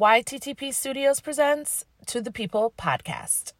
YTTP Studios presents To the People podcast.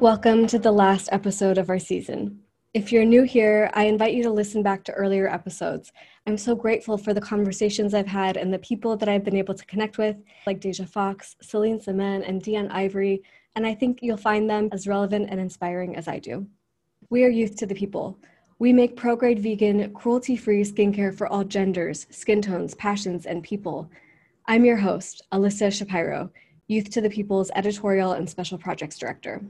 Welcome to the last episode of our season. If you're new here, I invite you to listen back to earlier episodes. I'm so grateful for the conversations I've had and the people that I've been able to connect with, like Deja Foxx, Celine Semaan, and Dion Ivory, and I think you'll find them as relevant and inspiring as I do. We are Youth to the People. We make pro grade vegan, cruelty free skincare for all genders, skin tones, passions, and people. I'm your host, Alyssa Shapiro, Youth to the People's editorial and special projects director.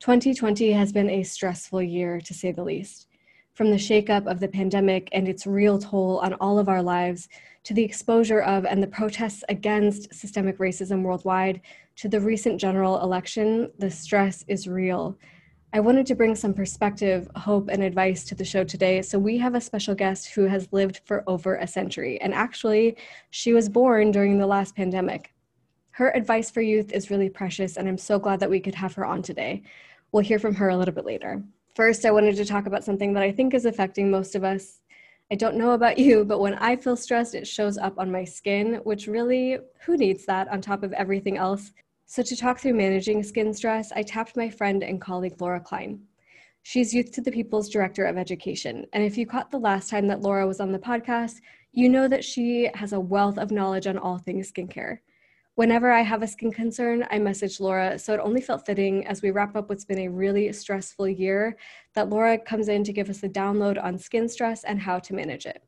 2020 has been a stressful year, to say the least. From the shakeup of the pandemic and its real toll on all of our lives, to the exposure of and the protests against systemic racism worldwide, to the recent general election, the stress is real. I wanted to bring some perspective, hope, and advice to the show today. So, we have a special guest who has lived for over a century. And actually, she was born during the last pandemic. Her advice for youth is really precious, and I'm so glad that we could have her on today. We'll hear from her a little bit later. First, I wanted to talk about something that I think is affecting most of us. I don't know about you, but when I feel stressed, it shows up on my skin, which really, who needs that on top of everything else? So, to talk through managing skin stress, I tapped my friend and colleague Laura Cline. She's Youth to the People's Director of Education. And if you caught the last time that Laura was on the podcast, you know that she has a wealth of knowledge on all things skincare. Whenever I have a skin concern, I message Laura. So it only felt fitting as we wrap up what's been a really stressful year that Laura comes in to give us a download on skin stress and how to manage it.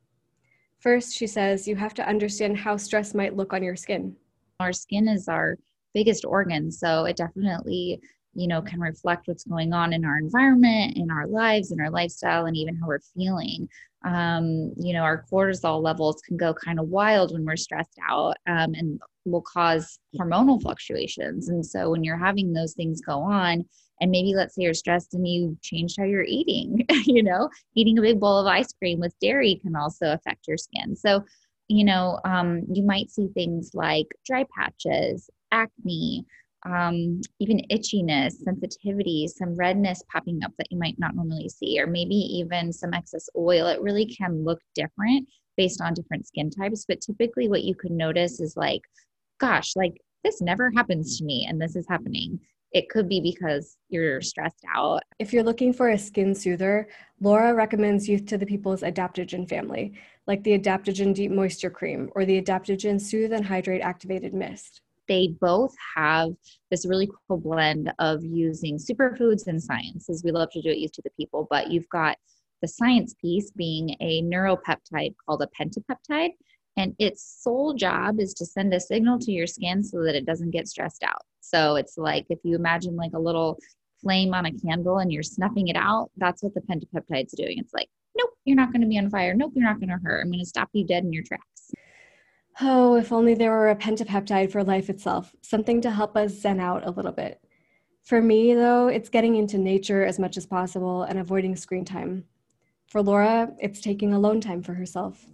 First, she says you have to understand how stress might look on your skin. Our skin is our biggest organ, so it definitely you know can reflect what's going on in our environment in our lives in our lifestyle and even how we're feeling um, you know our cortisol levels can go kind of wild when we're stressed out um, and will cause hormonal fluctuations. And so when you're having those things go on and maybe let's say you're stressed and you changed how you're eating you know eating a big bowl of ice cream with dairy can also affect your skin. So you know um, you might see things like dry patches acne um, even itchiness, sensitivity, some redness popping up that you might not normally see, or maybe even some excess oil. It really can look different based on different skin types. But typically, what you could notice is like, gosh, like this never happens to me, and this is happening. It could be because you're stressed out. If you're looking for a skin soother, Laura recommends Youth to the People's Adaptogen family, like the Adaptogen Deep Moisture Cream or the Adaptogen Soothe and Hydrate Activated Mist they both have this really cool blend of using superfoods and science, as we love to do it Youth to the People. But you've got the science piece being a neuropeptide called a pentapeptide. And its sole job is to send a signal to your skin so that it doesn't get stressed out. So it's like if you imagine like a little flame on a candle and you're snuffing it out, that's what the pentapeptide's doing. It's like, nope, you're not going to be on fire. Nope, you're not going to hurt. I'm going to stop you dead in your tracks. Oh, if only there were a pentapeptide for life itself, something to help us zen out a little bit. For me, though, it's getting into nature as much as possible and avoiding screen time. For Laura, it's taking alone time for herself.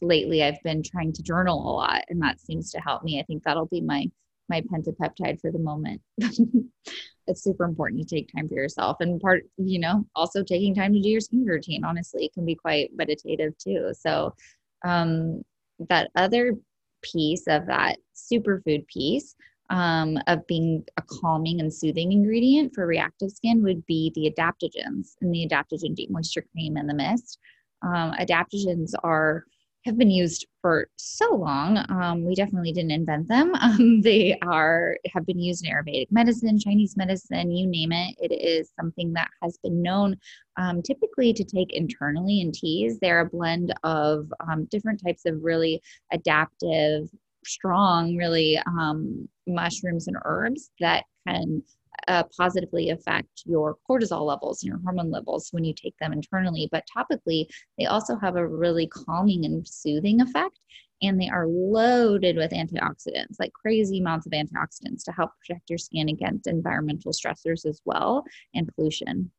Lately, I've been trying to journal a lot, and that seems to help me. I think that'll be my my pentapeptide for the moment. it's super important to take time for yourself, and part, you know, also taking time to do your skincare routine. Honestly, can be quite meditative too. So, um, that other piece of that superfood piece um, of being a calming and soothing ingredient for reactive skin would be the adaptogens and the adaptogen deep moisture cream and the mist. Um, adaptogens are have been used for so long. Um, we definitely didn't invent them. Um, they are have been used in Ayurvedic medicine, Chinese medicine, you name it. It is something that has been known um, typically to take internally in teas. They're a blend of um, different types of really adaptive, strong, really um, mushrooms and herbs that can uh, positively affect your cortisol levels and your hormone levels when you take them internally. But topically, they also have a really calming and soothing effect. And they are loaded with antioxidants, like crazy amounts of antioxidants to help protect your skin against environmental stressors as well and pollution.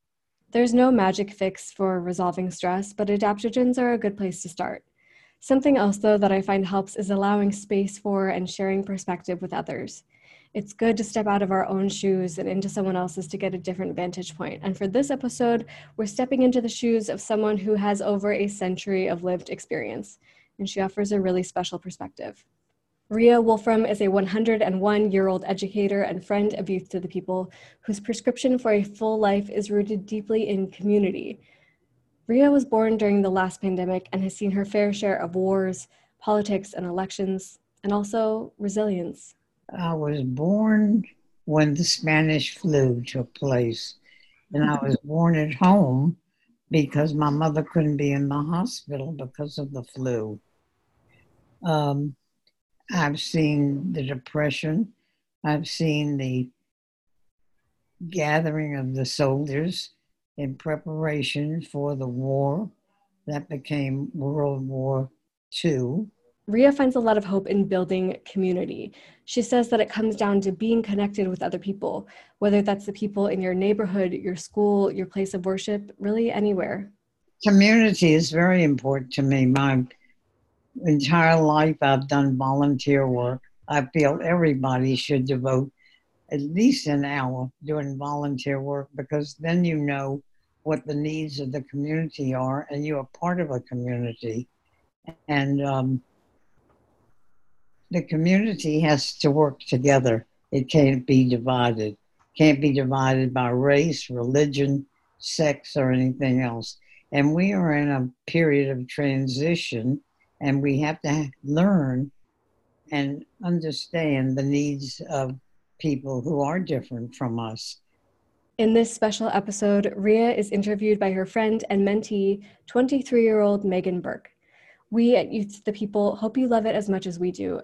There's no magic fix for resolving stress, but adaptogens are a good place to start. Something else, though, that I find helps is allowing space for and sharing perspective with others. It's good to step out of our own shoes and into someone else's to get a different vantage point. And for this episode, we're stepping into the shoes of someone who has over a century of lived experience, and she offers a really special perspective. Rhea Wolfram is a 101 year old educator and friend of Youth to the People whose prescription for a full life is rooted deeply in community. Rhea was born during the last pandemic and has seen her fair share of wars, politics, and elections, and also resilience. I was born when the Spanish flu took place, and I was born at home because my mother couldn't be in the hospital because of the flu. Um, I've seen the depression. I've seen the gathering of the soldiers in preparation for the war that became World War II. Rhea finds a lot of hope in building community. She says that it comes down to being connected with other people, whether that's the people in your neighborhood, your school, your place of worship, really anywhere. Community is very important to me. My entire life, I've done volunteer work. I feel everybody should devote at least an hour doing volunteer work because then you know what the needs of the community are and you are part of a community. And um, the community has to work together. It can't be divided. Can't be divided by race, religion, sex, or anything else. And we are in a period of transition, and we have to learn and understand the needs of people who are different from us. In this special episode, Rhea is interviewed by her friend and mentee, 23 year old Megan Burke. We at Youth the People hope you love it as much as we do.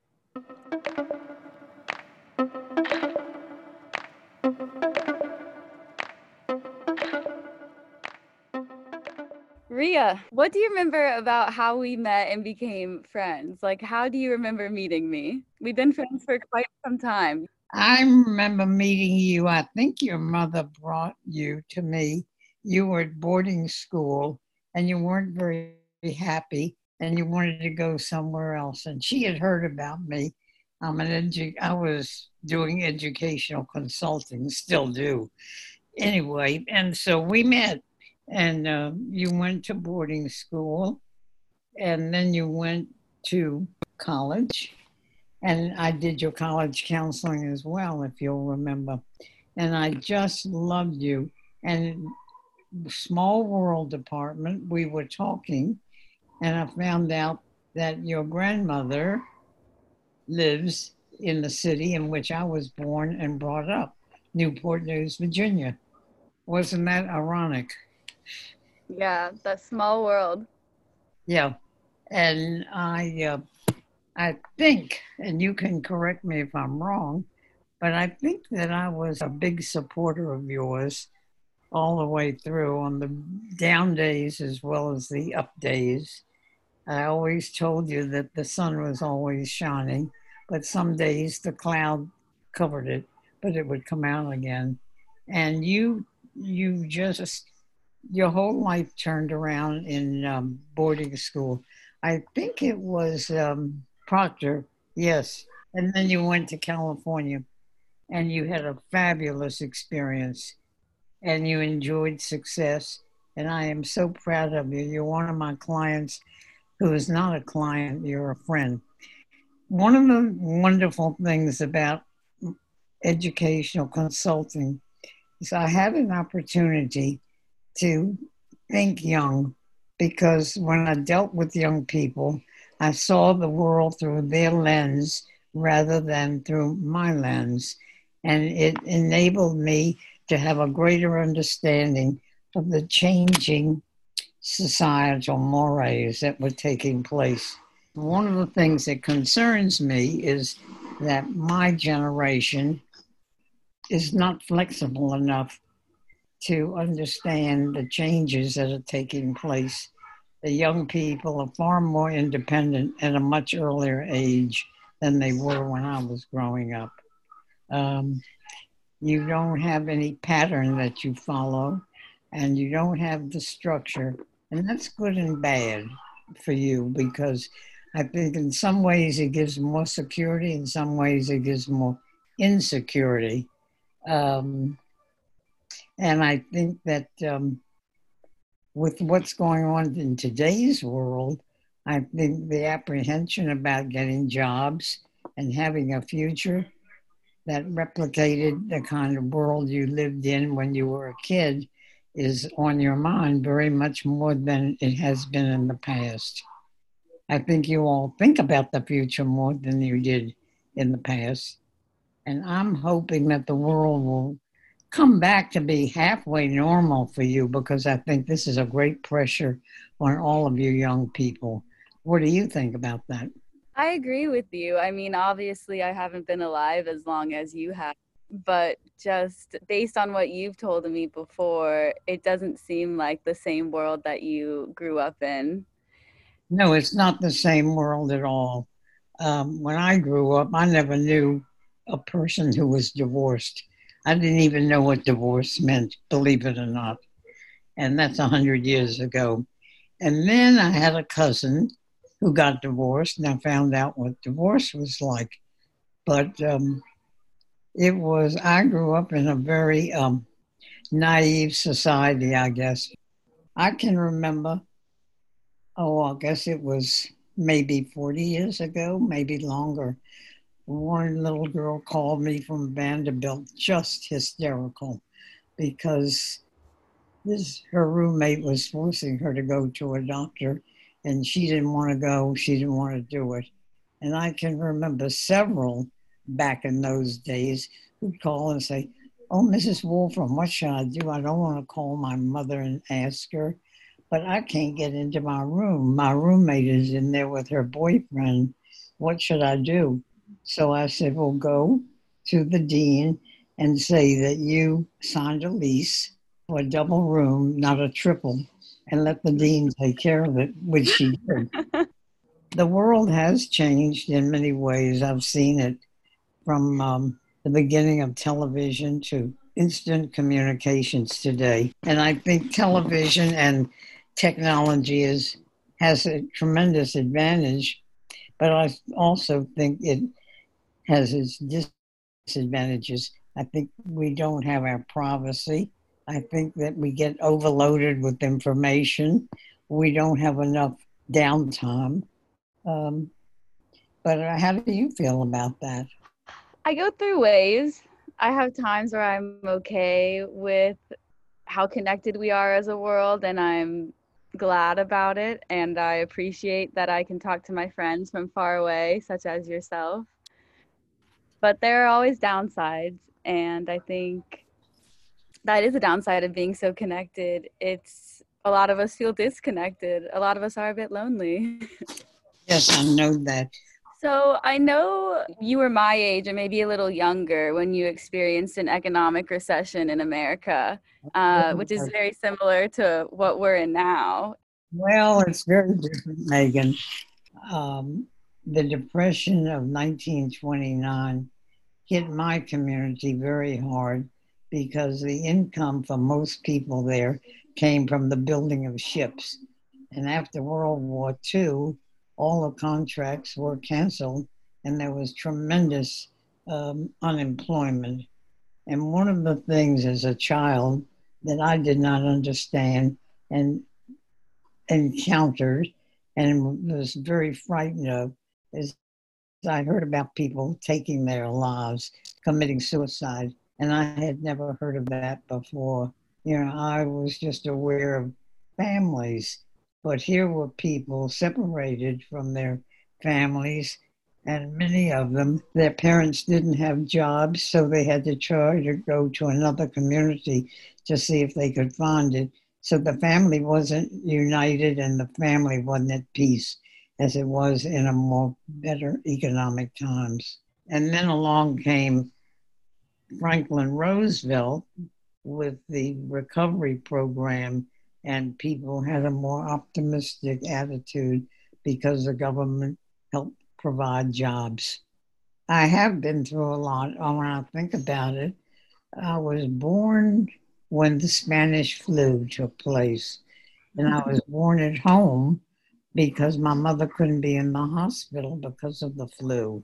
Rhea, what do you remember about how we met and became friends? Like, how do you remember meeting me? We've been friends for quite some time. I remember meeting you. I think your mother brought you to me. You were at boarding school and you weren't very happy and you wanted to go somewhere else. And she had heard about me. I'm an edu- I was doing educational consulting, still do. Anyway, and so we met and uh, you went to boarding school and then you went to college. And i did your college counseling as well if you'll remember. And i just loved you. And small world department we were talking and i found out that your grandmother lives in the city in which i was born and brought up newport news virginia. Wasn't that ironic yeah, that small world. Yeah, and I, uh, I think, and you can correct me if I'm wrong, but I think that I was a big supporter of yours all the way through on the down days as well as the up days. I always told you that the sun was always shining, but some days the cloud covered it, but it would come out again. And you, you just your whole life turned around in um, boarding school. I think it was um, Proctor, yes. And then you went to California and you had a fabulous experience and you enjoyed success. And I am so proud of you. You're one of my clients who is not a client, you're a friend. One of the wonderful things about educational consulting is I had an opportunity to think young because when I dealt with young people, I saw the world through their lens rather than through my lens. And it enabled me to have a greater understanding of the changing societal mores that were taking place. One of the things that concerns me is that my generation is not flexible enough to understand the changes that are taking place. The young people are far more independent at a much earlier age than they were when I was growing up. Um, you don't have any pattern that you follow, and you don't have the structure. And that's good and bad for you because I think in some ways it gives more security, in some ways it gives more insecurity. Um, and I think that um, with what's going on in today's world, I think the apprehension about getting jobs and having a future that replicated the kind of world you lived in when you were a kid is on your mind very much more than it has been in the past. I think you all think about the future more than you did in the past. And I'm hoping that the world will come back to be halfway normal for you because I think this is a great pressure on all of you young people. What do you think about that? I agree with you. I mean, obviously, I haven't been alive as long as you have, but just based on what you've told me before, it doesn't seem like the same world that you grew up in. No, it's not the same world at all. Um, when I grew up, I never knew a person who was divorced. I didn't even know what divorce meant, believe it or not. And that's a hundred years ago. And then I had a cousin who got divorced, and I found out what divorce was like. But um, it was, I grew up in a very um, naive society, I guess. I can remember, oh, I guess it was maybe 40 years ago, maybe longer one little girl called me from Vanderbilt, just hysterical, because this her roommate was forcing her to go to a doctor, and she didn't want to go. She didn't want to do it, and I can remember several back in those days who'd call and say, "Oh, Mrs. Wolfram, what should I do? I don't want to call my mother and ask her." But I can't get into my room. My roommate is in there with her boyfriend. What should I do? So I said, well, go to the dean and say that you signed a lease for a double room, not a triple, and let the dean take care of it, which she did. the world has changed in many ways. I've seen it from um, the beginning of television to instant communications today. And I think television and technology is has a tremendous advantage, but I also think it has its disadvantages. I think we don't have our privacy. I think that we get overloaded with information. We don't have enough downtime. Um, but uh, how do you feel about that? I go through waves. I have times where I'm okay with how connected we are as a world, and I'm glad about it. And I appreciate that I can talk to my friends from far away, such as yourself but there are always downsides and i think that is a downside of being so connected. It's a lot of us feel disconnected. A lot of us are a bit lonely. Yes i know that. So i know you were my age and maybe a little younger when you experienced an economic recession in america uh, which is very similar to what we're in now. Well it's very different megan. Um, the Depression of 1929 hit my community very hard because the income for most people there came from the building of ships. And after World War II, all the contracts were canceled and there was tremendous um, unemployment. And one of the things as a child that I did not understand and encountered and was very frightened of is I heard about people taking their lives, committing suicide, and I had never heard of that before. You know, I was just aware of families, but here were people separated from their families, and many of them, their parents didn't have jobs, so they had to try to go to another community to see if they could find it. So the family wasn't united and the family wasn't at peace as it was in a more better economic times. And then along came Franklin Roosevelt with the recovery program, and people had a more optimistic attitude because the government helped provide jobs. I have been through a lot when I think about it. I was born when the Spanish flu took place, and I was born at home because my mother couldn't be in the hospital because of the flu.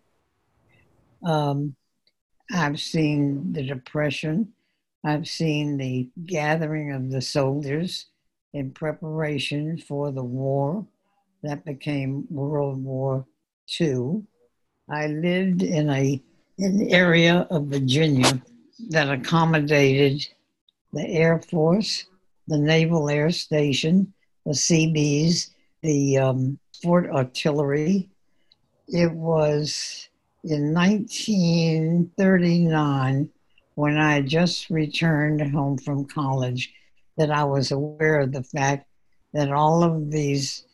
Um, I've seen the depression. I've seen the gathering of the soldiers in preparation for the war that became World War II. I lived in a an area of Virginia that accommodated the Air Force, the Naval Air Station, the Seabees, the um, Fort Artillery. It was in 1939 when I just returned home from college that I was aware of the fact that all of these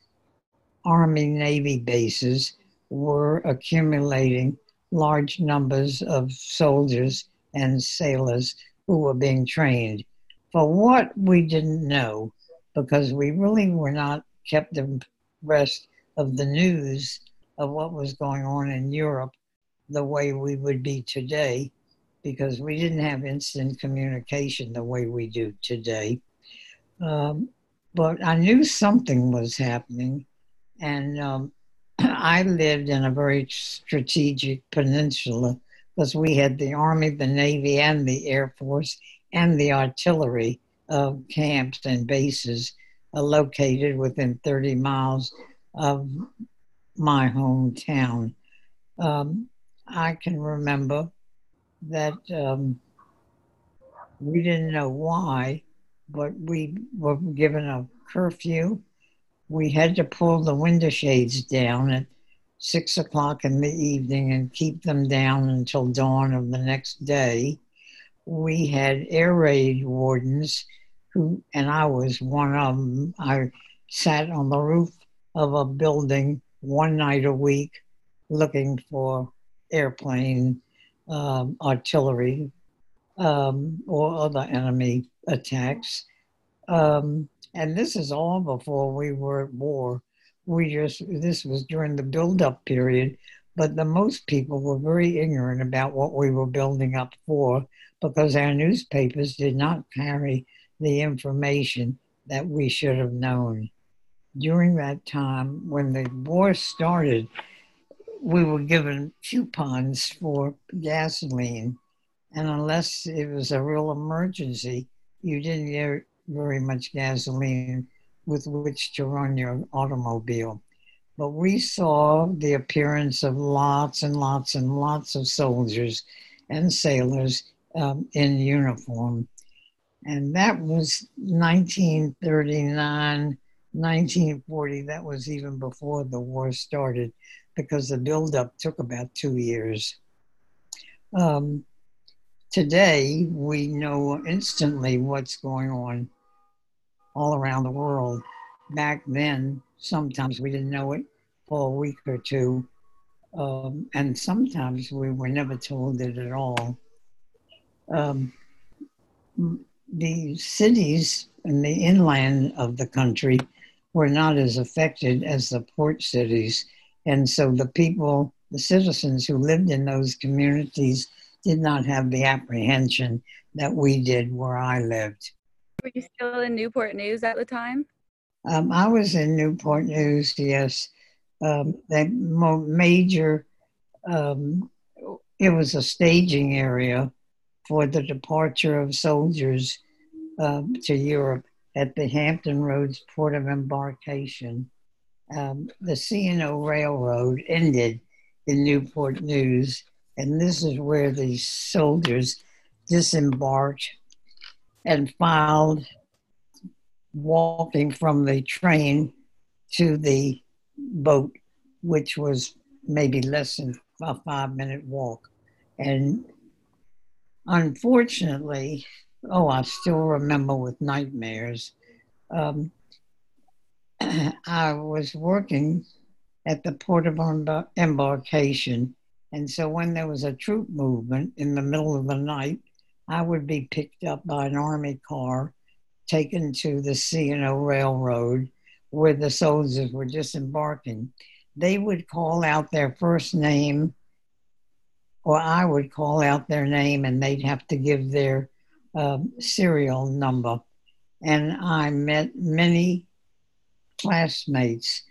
Army Navy bases were accumulating large numbers of soldiers and sailors who were being trained. For what we didn't know, because we really were not kept abreast of the news of what was going on in Europe the way we would be today, because we didn't have instant communication the way we do today. Um, but I knew something was happening, and um, I lived in a very strategic peninsula because we had the Army, the Navy, and the Air Force, and the artillery of camps and bases uh, located within 30 miles of my hometown. Um, I can remember that um, we didn't know why, but we were given a curfew we had to pull the window shades down at six o'clock in the evening and keep them down until dawn of the next day. We had air raid wardens who, and I was one of them. I sat on the roof of a building one night a week looking for airplane um, artillery um, or other enemy attacks. Um, and this is all before we were at war. We just, this was during the build up period, but the most people were very ignorant about what we were building up for because our newspapers did not carry the information that we should have known. During that time, when the war started, we were given coupons for gasoline. And unless it was a real emergency, you didn't get very much gasoline with which to run your automobile. But we saw the appearance of lots and lots and lots of soldiers and sailors um, in uniform. And that was 1939, 1940. That was even before the war started because the buildup took about two years. Um, today, we know instantly what's going on all around the world. Back then, sometimes we didn't know it for a week or two, um, and sometimes we were never told it at all. Um, the cities in the inland of the country were not as affected as the port cities. And so the people, the citizens who lived in those communities, did not have the apprehension that we did where I lived. Were you still in Newport News at the time? Um, I was in Newport News, yes. Um, that major, um, it was a staging area for the departure of soldiers uh, to Europe at the Hampton Roads port of embarkation. Um, the C&O Railroad ended in Newport News, and this is where the soldiers disembarked and filed walking from the train to the boat, which was maybe less than a five minute walk. And unfortunately, oh, I still remember with nightmares. Um, I was working at the port of embarkation. And so when there was a troop movement in the middle of the night, I would be picked up by an army car, taken to the C&O Railroad where the soldiers were disembarking. They would call out their first name, or I would call out their name, and they'd have to give their um, serial number. And I met many classmates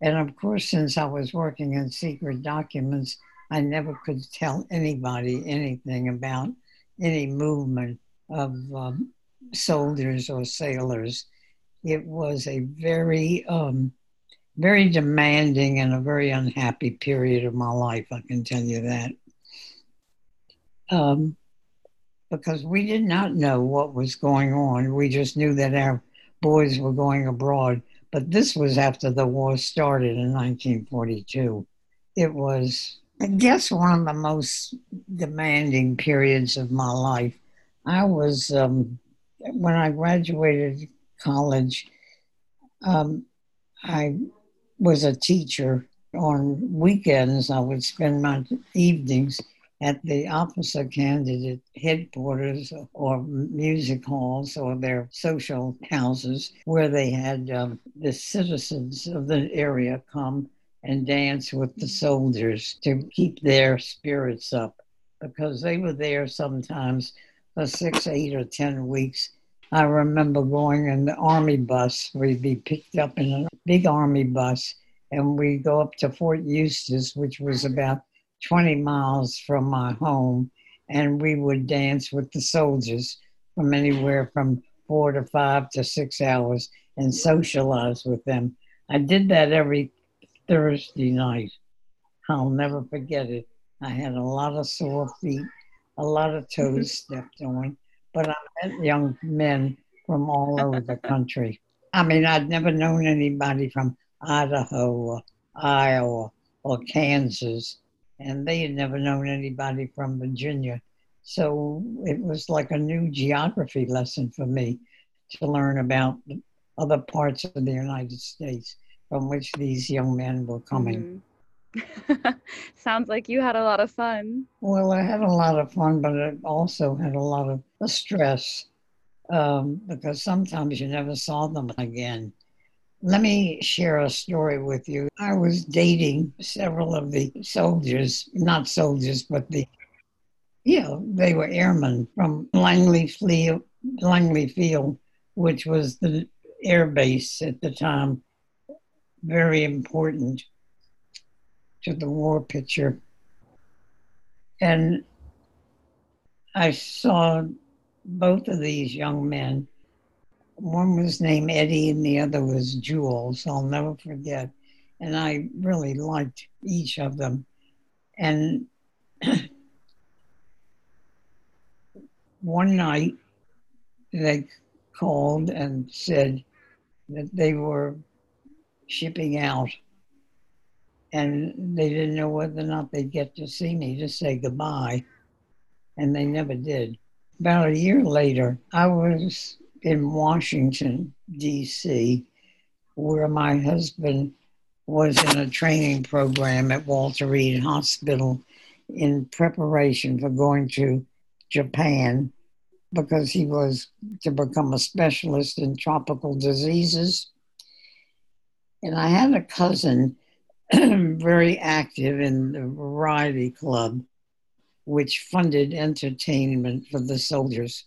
And of course, since I was working in secret documents, I never could tell anybody anything about any movement of um, soldiers or sailors. It was a very, um, very demanding and a very unhappy period of my life, I can tell you that. Um, because we did not know what was going on. We just knew that our boys were going abroad. But this was after the war started in 1942. It was, I guess, one of the most demanding periods of my life. I was, um, when I graduated college, um, I was a teacher. On weekends, I would spend my evenings at the officer candidate headquarters or music halls or their social houses where they had um, the citizens of the area come and dance with the soldiers to keep their spirits up because they were there sometimes for six, eight, or ten weeks. I remember going in the army bus. We'd be picked up in a big army bus and we go up to Fort Eustis, which was about 20 miles from my home, and we would dance with the soldiers from anywhere from four to five to six hours and socialize with them. I did that every Thursday night. I'll never forget it. I had a lot of sore feet, a lot of toes mm-hmm. stepped on, but I met young men from all over the country. I mean, I'd never known anybody from Idaho or Iowa or Kansas and they had never known anybody from Virginia. So it was like a new geography lesson for me to learn about other parts of the United States from which these young men were coming. Mm-hmm. Sounds like you had a lot of fun. Well, I had a lot of fun, but I also had a lot of stress um, because sometimes you never saw them again. Let me share a story with you. I was dating several of the soldiers, not soldiers, but the, you know, they were airmen from Langley Field, Langley Field, which was the air base at the time, very important to the war picture. And I saw both of these young men one was named Eddie and the other was Jules. I'll never forget. And I really liked each of them. And one night they called and said that they were shipping out and they didn't know whether or not they'd get to see me to say goodbye. And they never did. About a year later, I was in Washington, D.C., where my husband was in a training program at Walter Reed Hospital in preparation for going to Japan because he was to become a specialist in tropical diseases. And I had a cousin very active in the Variety Club, which funded entertainment for the soldiers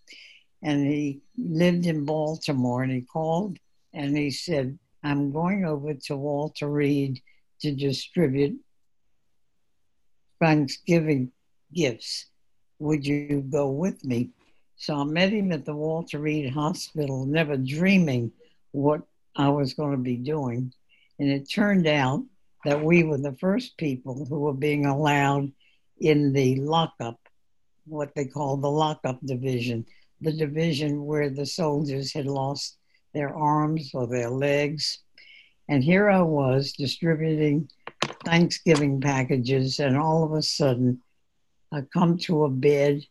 and he lived in Baltimore and he called and he said, I'm going over to Walter Reed to distribute Thanksgiving gifts. Would you go with me? So I met him at the Walter Reed Hospital, never dreaming what I was going to be doing. And it turned out that we were the first people who were being allowed in the lockup, what they call the lockup division the division where the soldiers had lost their arms or their legs. And here I was distributing Thanksgiving packages, and all of a sudden, I come to a bed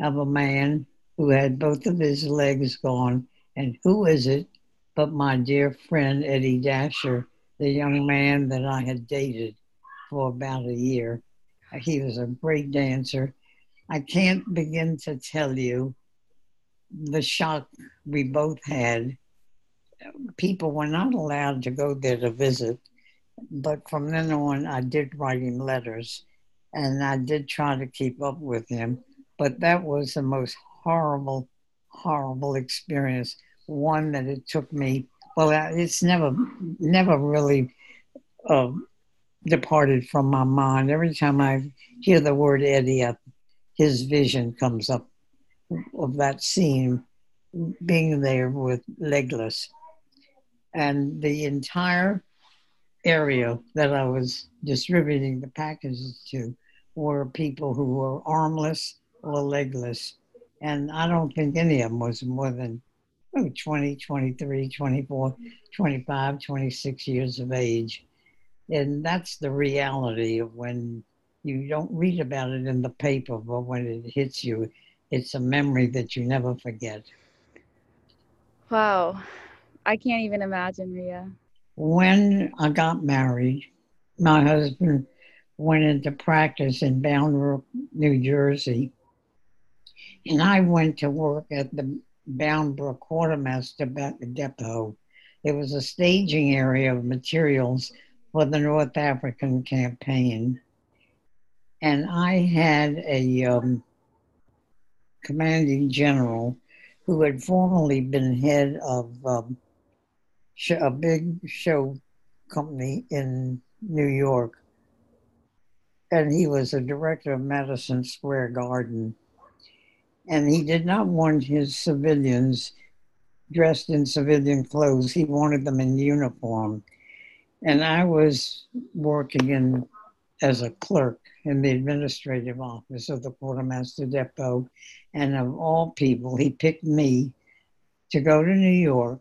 of a man who had both of his legs gone. And who is it but my dear friend Eddie Dasher, the young man that I had dated for about a year? He was a great dancer. I can't begin to tell you the shock we both had. People were not allowed to go there to visit, but from then on, I did write him letters and I did try to keep up with him. But that was the most horrible, horrible experience. One that it took me, well, it's never, never really uh, departed from my mind. Every time I hear the word Eddie, his vision comes up of that scene being there with legless. And the entire area that I was distributing the packages to were people who were armless or legless. And I don't think any of them was more than 20, 23, 24, 25, 26 years of age. And that's the reality of when you don't read about it in the paper, but when it hits you, it's a memory that you never forget. Wow. I can't even imagine, Rhea. When I got married, my husband went into practice in Bound Brook, New Jersey. And I went to work at the Bound Brook Quartermaster Depot. It was a staging area of materials for the North African campaign. And I had a um, commanding general who had formerly been head of um, a big show company in New York. And he was a director of Madison Square Garden. And he did not want his civilians dressed in civilian clothes, he wanted them in uniform. And I was working in as a clerk in the administrative office of the quartermaster depot. And of all people, he picked me to go to New York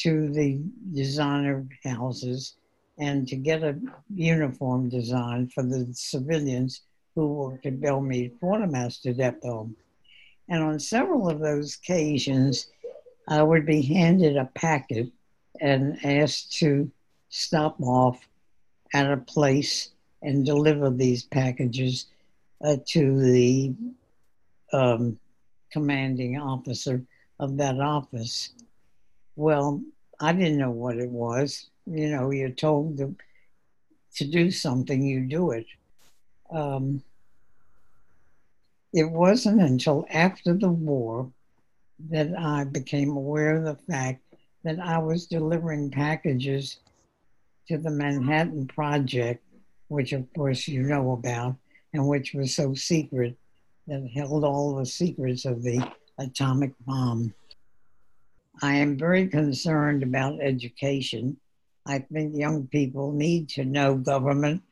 to the designer houses and to get a uniform design for the civilians who worked at Belle Mead Quartermaster Depot. And on several of those occasions, I would be handed a packet and asked to stop off at a place and deliver these packages uh, to the um, commanding officer of that office. Well, I didn't know what it was. You know, you're told to, to do something, you do it. Um, it wasn't until after the war that I became aware of the fact that I was delivering packages to the Manhattan Project which of course you know about, and which was so secret that held all the secrets of the atomic bomb. I am very concerned about education. I think young people need to know government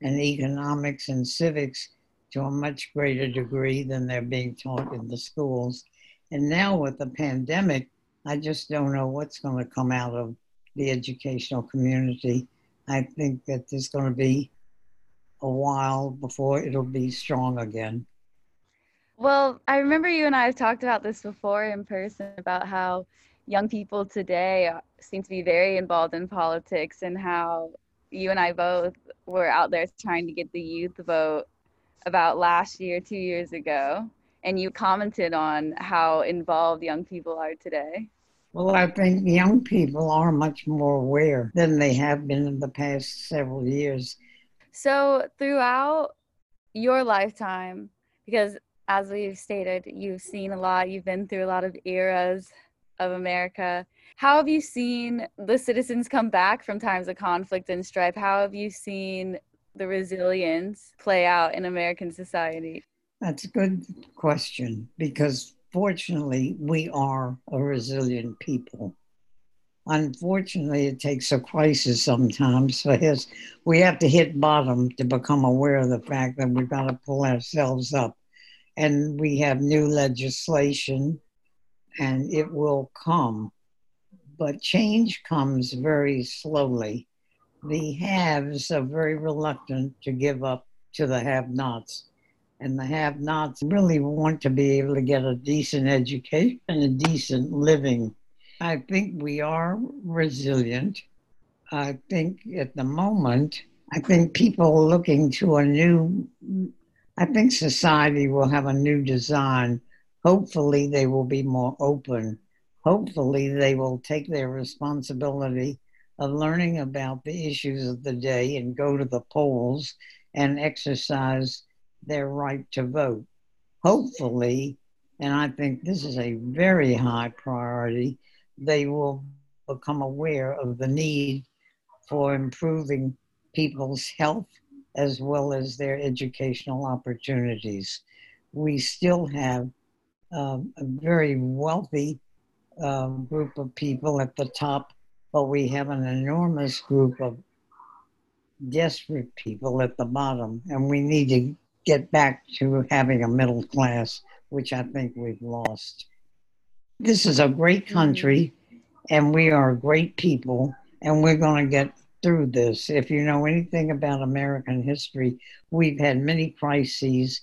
and economics and civics to a much greater degree than they're being taught in the schools. And now with the pandemic, I just don't know what's going to come out of the educational community I think that there's going to be a while before it'll be strong again. Well, I remember you and I have talked about this before in person about how young people today uh, seem to be very involved in politics and how you and I both were out there trying to get the youth vote about last year, two years ago. And you commented on how involved young people are today. Well, I think young people are much more aware than they have been in the past several years. So, throughout your lifetime, because as we've stated, you've seen a lot, you've been through a lot of eras of America. How have you seen the citizens come back from times of conflict and strife? How have you seen the resilience play out in American society? That's a good question because fortunately, we are a resilient people. Unfortunately, it takes a crisis sometimes for us. We have to hit bottom to become aware of the fact that we've got to pull ourselves up. And we have new legislation, and it will come. But change comes very slowly. The haves are very reluctant to give up to the have nots and the have nots really want to be able to get a decent education and a decent living. I think we are resilient. I think at the moment, I think people are looking to a new, I think society will have a new design. Hopefully, they will be more open. Hopefully, they will take their responsibility of learning about the issues of the day and go to the polls and exercise their right to vote. Hopefully, and I think this is a very high priority, they will become aware of the need for improving people's health as well as their educational opportunities. We still have um, a very wealthy um, group of people at the top, but we have an enormous group of desperate people at the bottom, and we need to get back to having a middle class, which I think we've lost. This is a great mm-hmm. country, and we are great people, and we're going to get through this. If you know anything about American history, we've had many crises,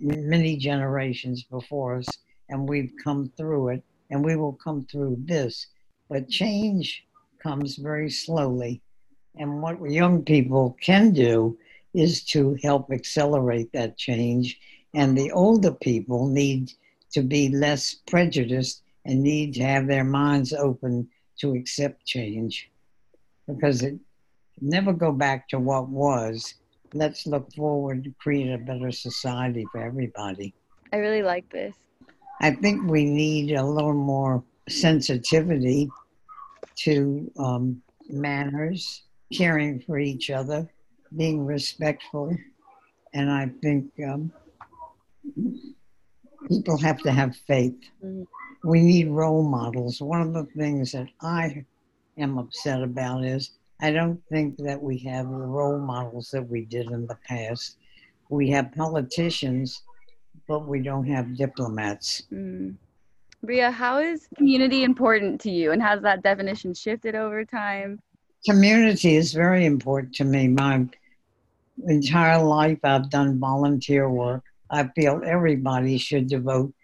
many generations before us, and we've come through it, and we will come through this. But change comes very slowly. And what young people can do is to help accelerate that change. And the older people need to be less prejudiced and need to have their minds open to accept change because it never go back to what was. Let's look forward to create a better society for everybody. I really like this. I think we need a little more sensitivity to um, manners, caring for each other, being respectful. And I think um, people have to have faith. Mm-hmm. We need role models. One of the things that I am upset about is I don't think that we have the role models that we did in the past. We have politicians, but we don't have diplomats. Mm. Rhea, how is community important to you and has that definition shifted over time? Community is very important to me. My entire life I've done volunteer work. I feel everybody should devote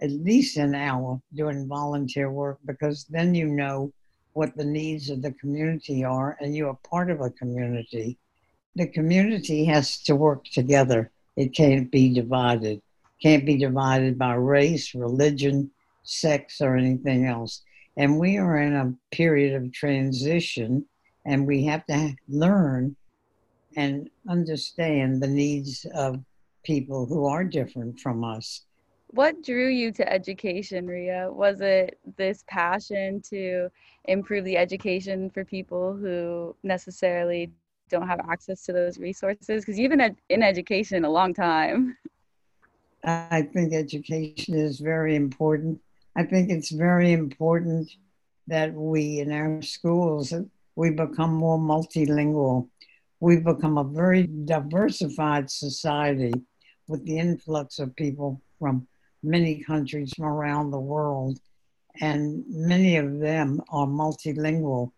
at least an hour doing volunteer work because then you know what the needs of the community are and you are part of a community. The community has to work together. It can't be divided. Can't be divided by race, religion, sex, or anything else. And we are in a period of transition and we have to learn and understand the needs of people who are different from us. What drew you to education, Rhea? Was it this passion to improve the education for people who necessarily don't have access to those resources? Because you've been in education a long time. I think education is very important. I think it's very important that we in our schools we become more multilingual we've become a very diversified society with the influx of people from many countries from around the world. And many of them are multilingual,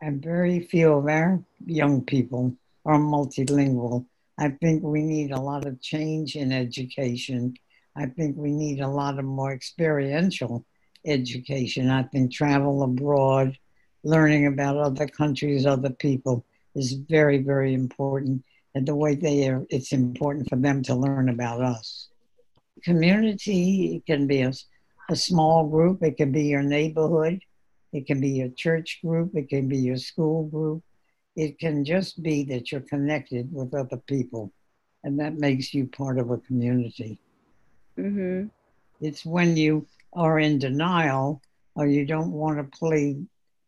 and very few of our young people are multilingual. I think we need a lot of change in education. I think we need a lot of more experiential education. I think travel abroad, learning about other countries, other people is very, very important. And the way they are, it's important for them to learn about us. Community can be a, a small group, it can be your neighborhood, it can be your church group, it can be your school group. It can just be that you're connected with other people, and that makes you part of a community. Mm-hmm. It's when you are in denial or you don't want to play,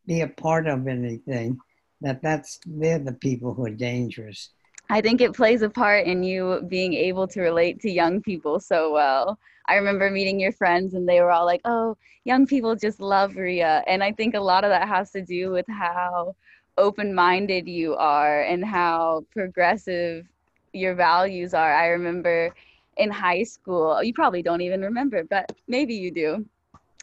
be a part of anything that that's they're the people who are dangerous. I think it plays a part in you being able to relate to young people so well. I remember meeting your friends and they were all like, "Oh, young people just love Rhea." And I think a lot of that has to do with how open-minded you are and how progressive your values are. I remember in high school, you probably don't even remember, but maybe you do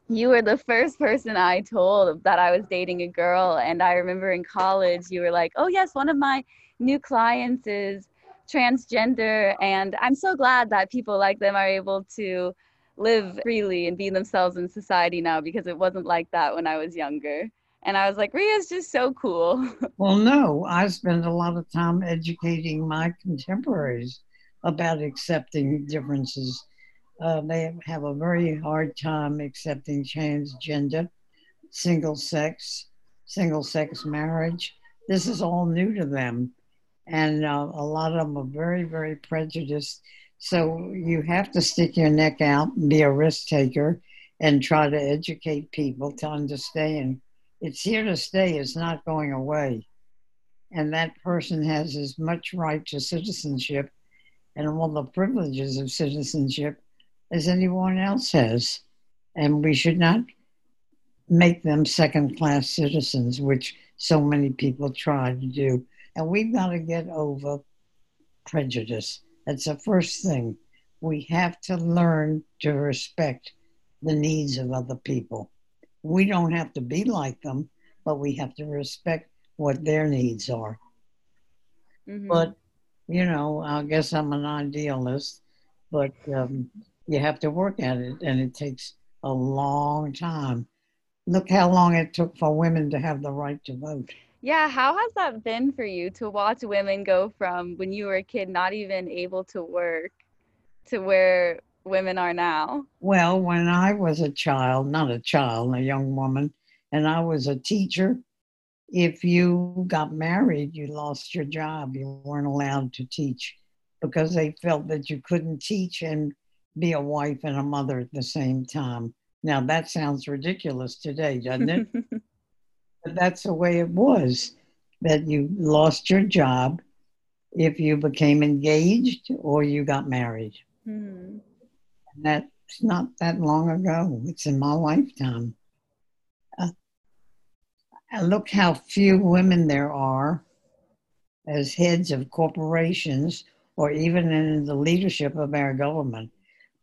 you were the first person I told that I was dating a girl. And I remember in college, you were like, oh, yes, one of my new clients is transgender. And I'm so glad that people like them are able to live freely and be themselves in society now because it wasn't like that when I was younger. And I was like, Rhea's just so cool. Well, no, I spend a lot of time educating my contemporaries about accepting differences uh, they have a very hard time accepting transgender, single sex, single sex marriage. This is all new to them. And uh, a lot of them are very, very prejudiced. So you have to stick your neck out and be a risk taker and try to educate people to understand it's here to stay, it's not going away. and that person has as much right to citizenship and all the privileges of citizenship as anyone else has. And we should not make them second class citizens, which so many people try to do. And we've got to get over prejudice. That's the first thing. We have to learn to respect the needs of other people. We don't have to be like them, but we have to respect what their needs are. Mm-hmm. But, you know, I guess I'm an idealist, but um, you have to work at it, and it takes a long time. Look how long it took for women to have the right to vote. Yeah, how has that been for you to watch women go from when you were a kid not even able to work to where women are now? Well, when I was a child, not a child, a young woman, and I was a teacher, if you got married, you lost your job. You weren't allowed to teach because they felt that you couldn't teach and be a wife and a mother at the same time. Now, that sounds ridiculous today, doesn't it? but that's the way it was that you lost your job if you became engaged or you got married. Mm-hmm. That's not that long ago, it's in my lifetime. Look how few women there are as heads of corporations or even in the leadership of our government.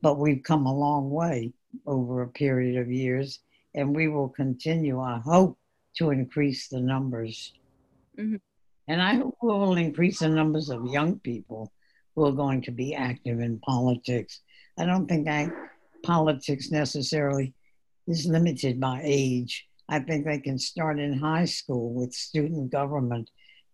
But we've come a long way over a period of years, and we will continue, I hope, to increase the numbers. Mm-hmm. And I hope we will increase the numbers of young people who are going to be active in politics. I don't think I, politics necessarily is limited by age. I think they can start in high school with student government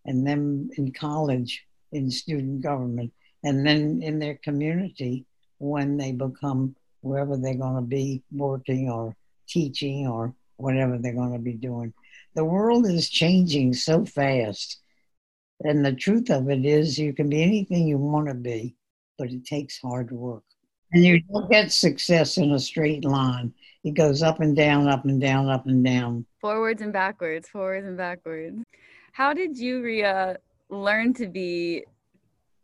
and then in college in student government and then in their community when they become wherever they're going to be working or teaching or whatever they're going to be doing. The world is changing so fast. And the truth of it is, you can be anything you want to be, but it takes hard work. And you don't get success in a straight line. It goes up and down, up and down, up and down. Forwards and backwards, forwards and backwards. How did you, Rhea, learn to be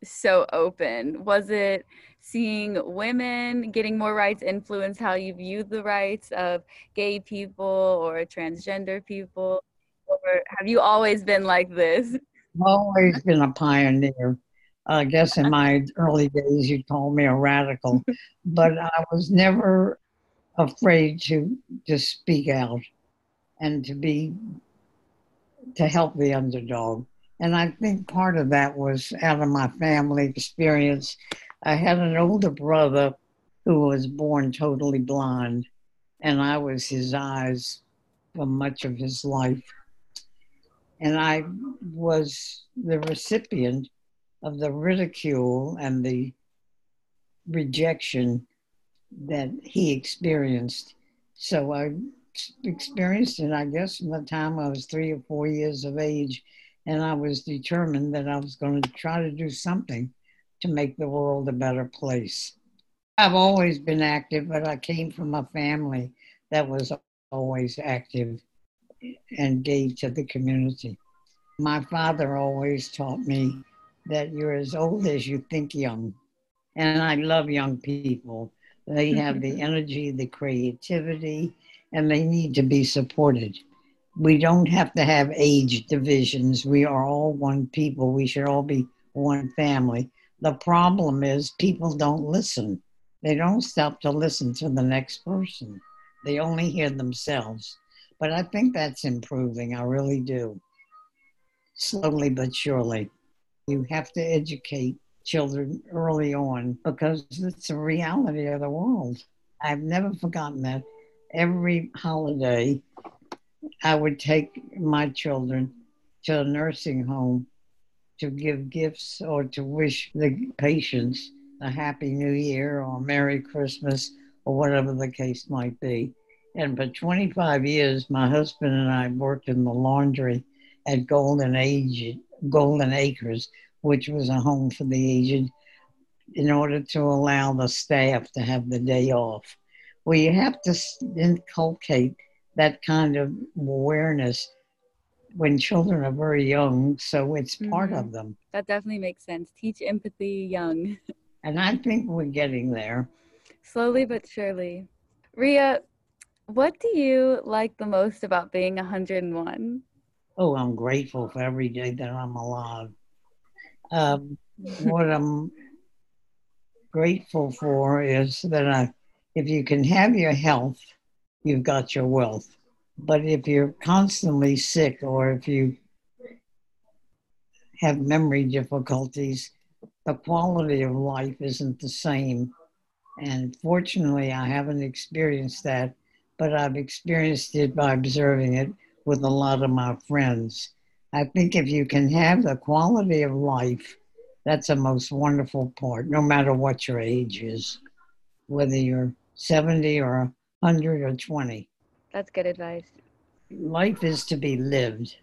so open? Was it seeing women getting more rights influence how you view the rights of gay people or transgender people? Or have you always been like this? Always been a pioneer. I guess in my early days, you called me a radical, but I was never afraid to to speak out and to be to help the underdog. And I think part of that was out of my family experience. I had an older brother who was born totally blind, and I was his eyes for much of his life. And I was the recipient of the ridicule and the rejection that he experienced. So I experienced it, I guess, from the time I was three or four years of age. And I was determined that I was going to try to do something to make the world a better place. I've always been active, but I came from a family that was always active and gave to the community. My father always taught me that you're as old as you think young. And I love young people. They have the energy, the creativity, and they need to be supported. We don't have to have age divisions. We are all one people. We should all be one family. The problem is people don't listen. They don't stop to listen to the next person. They only hear themselves. But I think that's improving. I really do. Slowly but surely. You have to educate children early on because it's a reality of the world. I've never forgotten that. Every holiday, I would take my children to a nursing home to give gifts or to wish the patients a happy new year or Merry Christmas or whatever the case might be. And for 25 years, my husband and I worked in the laundry at Golden Age, Golden Acres, which was a home for the aged, in order to allow the staff to have the day off. We have to inculcate that kind of awareness when children are very young, so it's part Mhm. of them. That definitely makes sense. Teach empathy young, And I think we're getting there. slowly but surely. Rhea, what do you like the most about being 101? Oh, I'm grateful for every day that I'm alive. Um, what I'm grateful for is that I, if you can have your health, you've got your wealth. But if you're constantly sick or if you have memory difficulties, the quality of life isn't the same. And fortunately, I haven't experienced that, but I've experienced it by observing it with a lot of my friends. I think if you can have the quality of life, that's the most wonderful part, no matter what your age is, whether you're 70 or 100 or 20. That's good advice. Life is to be lived.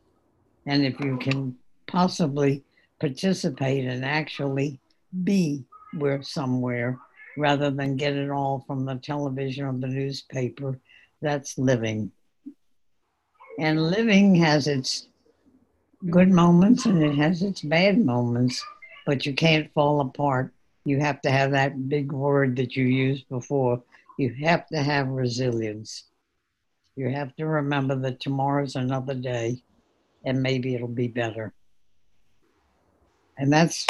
And if you can possibly participate and actually be where somewhere rather than get it all from the television or the newspaper, that's living. And living has its good moments and it has its bad moments, but you can't fall apart. You have to have that big word that you used before. You have to have resilience. You have to remember that tomorrow's another day and maybe it'll be better. And that's,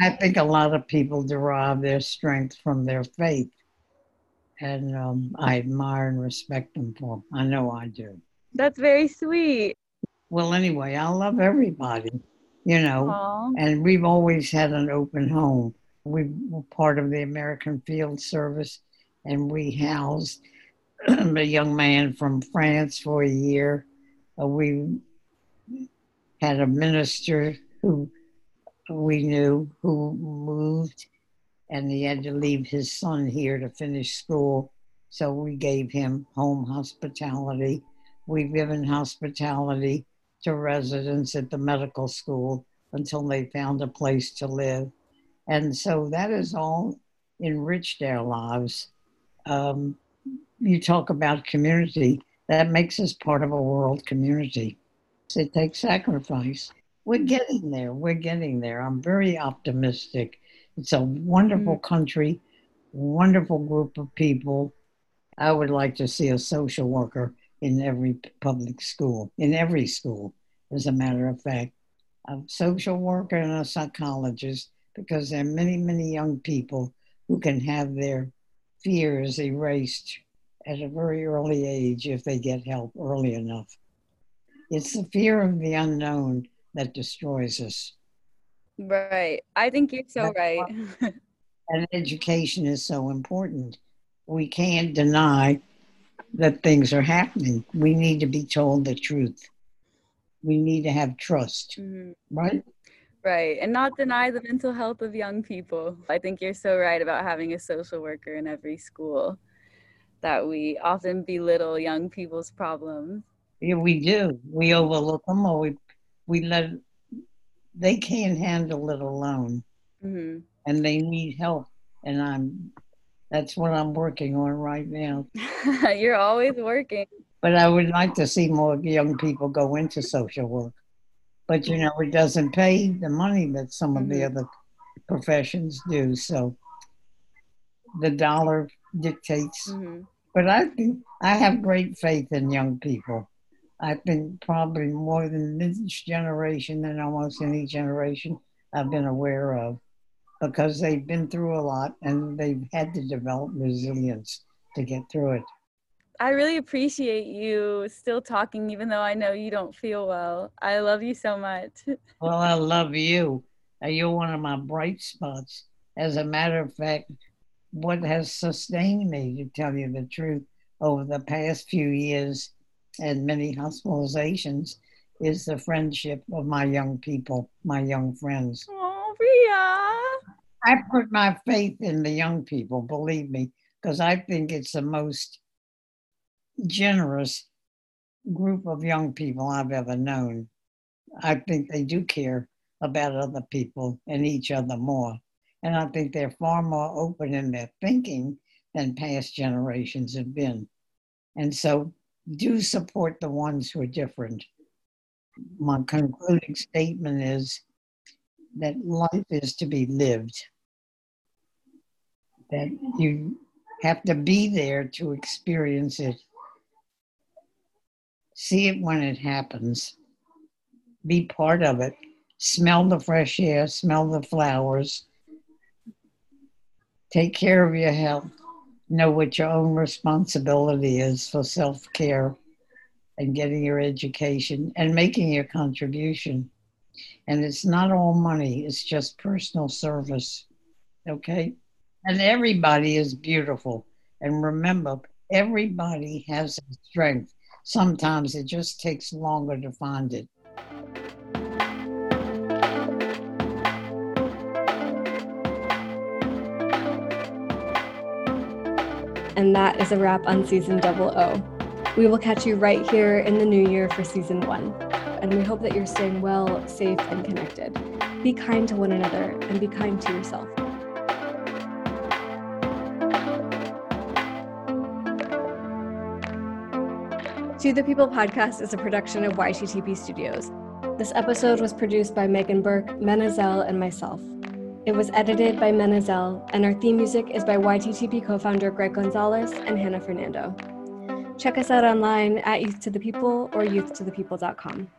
I think a lot of people derive their strength from their faith. And um, I admire and respect them for. I know I do. That's very sweet. Well, anyway, I love everybody, you know, Aw. and we've always had an open home. We were part of the American Field Service, and we housed a young man from France for a year. Uh, we had a minister who we knew who moved, and he had to leave his son here to finish school. So we gave him home hospitality. We've given hospitality to residents at the medical school until they found a place to live. And so that has all enriched our lives. Um, you talk about community, that makes us part of a world community. It takes sacrifice. We're getting there. We're getting there. I'm very optimistic. It's a wonderful country, wonderful group of people. I would like to see a social worker in every public school, in every school, as a matter of fact. A social worker and a psychologist, because there are many, many young people who can have their fears erased at a very early age if they get help early enough. It's the fear of the unknown that destroys us. Right. I think you're so That's right. And education is so important. We can't deny that things are happening. We need to be told the truth. We need to have trust, Mhm. right? Right. And not deny the mental health of young people. I think you're so right about having a social worker in every school, that we often belittle young people's problems. Yeah, we do. We overlook them or we, we let, they can't handle it alone hmm and they need help. And I'm, that's what I'm working on right now. you're always working. But I would like to see more young people go into social work. But you know, it doesn't pay the money that some of the Mhm. other professions do. So the dollar dictates. hmm But I think I have great faith in young people. I've been probably more than this generation than almost any generation I've been aware of because they've been through a lot and they've had to develop resilience to get through it. I really appreciate you still talking, even though I know you don't feel well. I love you so much. Well, I love you. Uh, You're one of my bright spots. As a matter of fact, what has sustained me, to tell you the truth, over the past few years and many hospitalizations is the friendship of my young people, my young friends. Oh, Rhea. I put my faith in the young people, believe me, because I think it's the most generous group of young people I've ever known. I think they do care about other people and each other more. And I think they're far more open in their thinking than past generations have been. And so do support the ones who are different. my concluding statement is that life is to be lived. That you have to be there to experience it. See it when it happens. Be part of it. Smell the fresh air, smell the flowers. Take care of your health. Know what your own responsibility is for self care and getting your education and making your contribution. And it's not all money, it's just personal service. Okay? And everybody is beautiful. And remember, everybody has a strength. Sometimes it just takes longer to find it. And that is a wrap on season double O. We will catch you right here in the new year for season one. And we hope that you're staying well, safe, and connected. Be kind to one another and be kind to yourself. To the People podcast is a production of YTTP Studios. This episode was produced by Megan Burke, Manna Zel, and myself. It was edited by Manna Zel, and our theme music is by YTTP co founder Greg Gonzalez and Hannah Fernando. Check us out online at Youth to the People or youthtothepeople.com.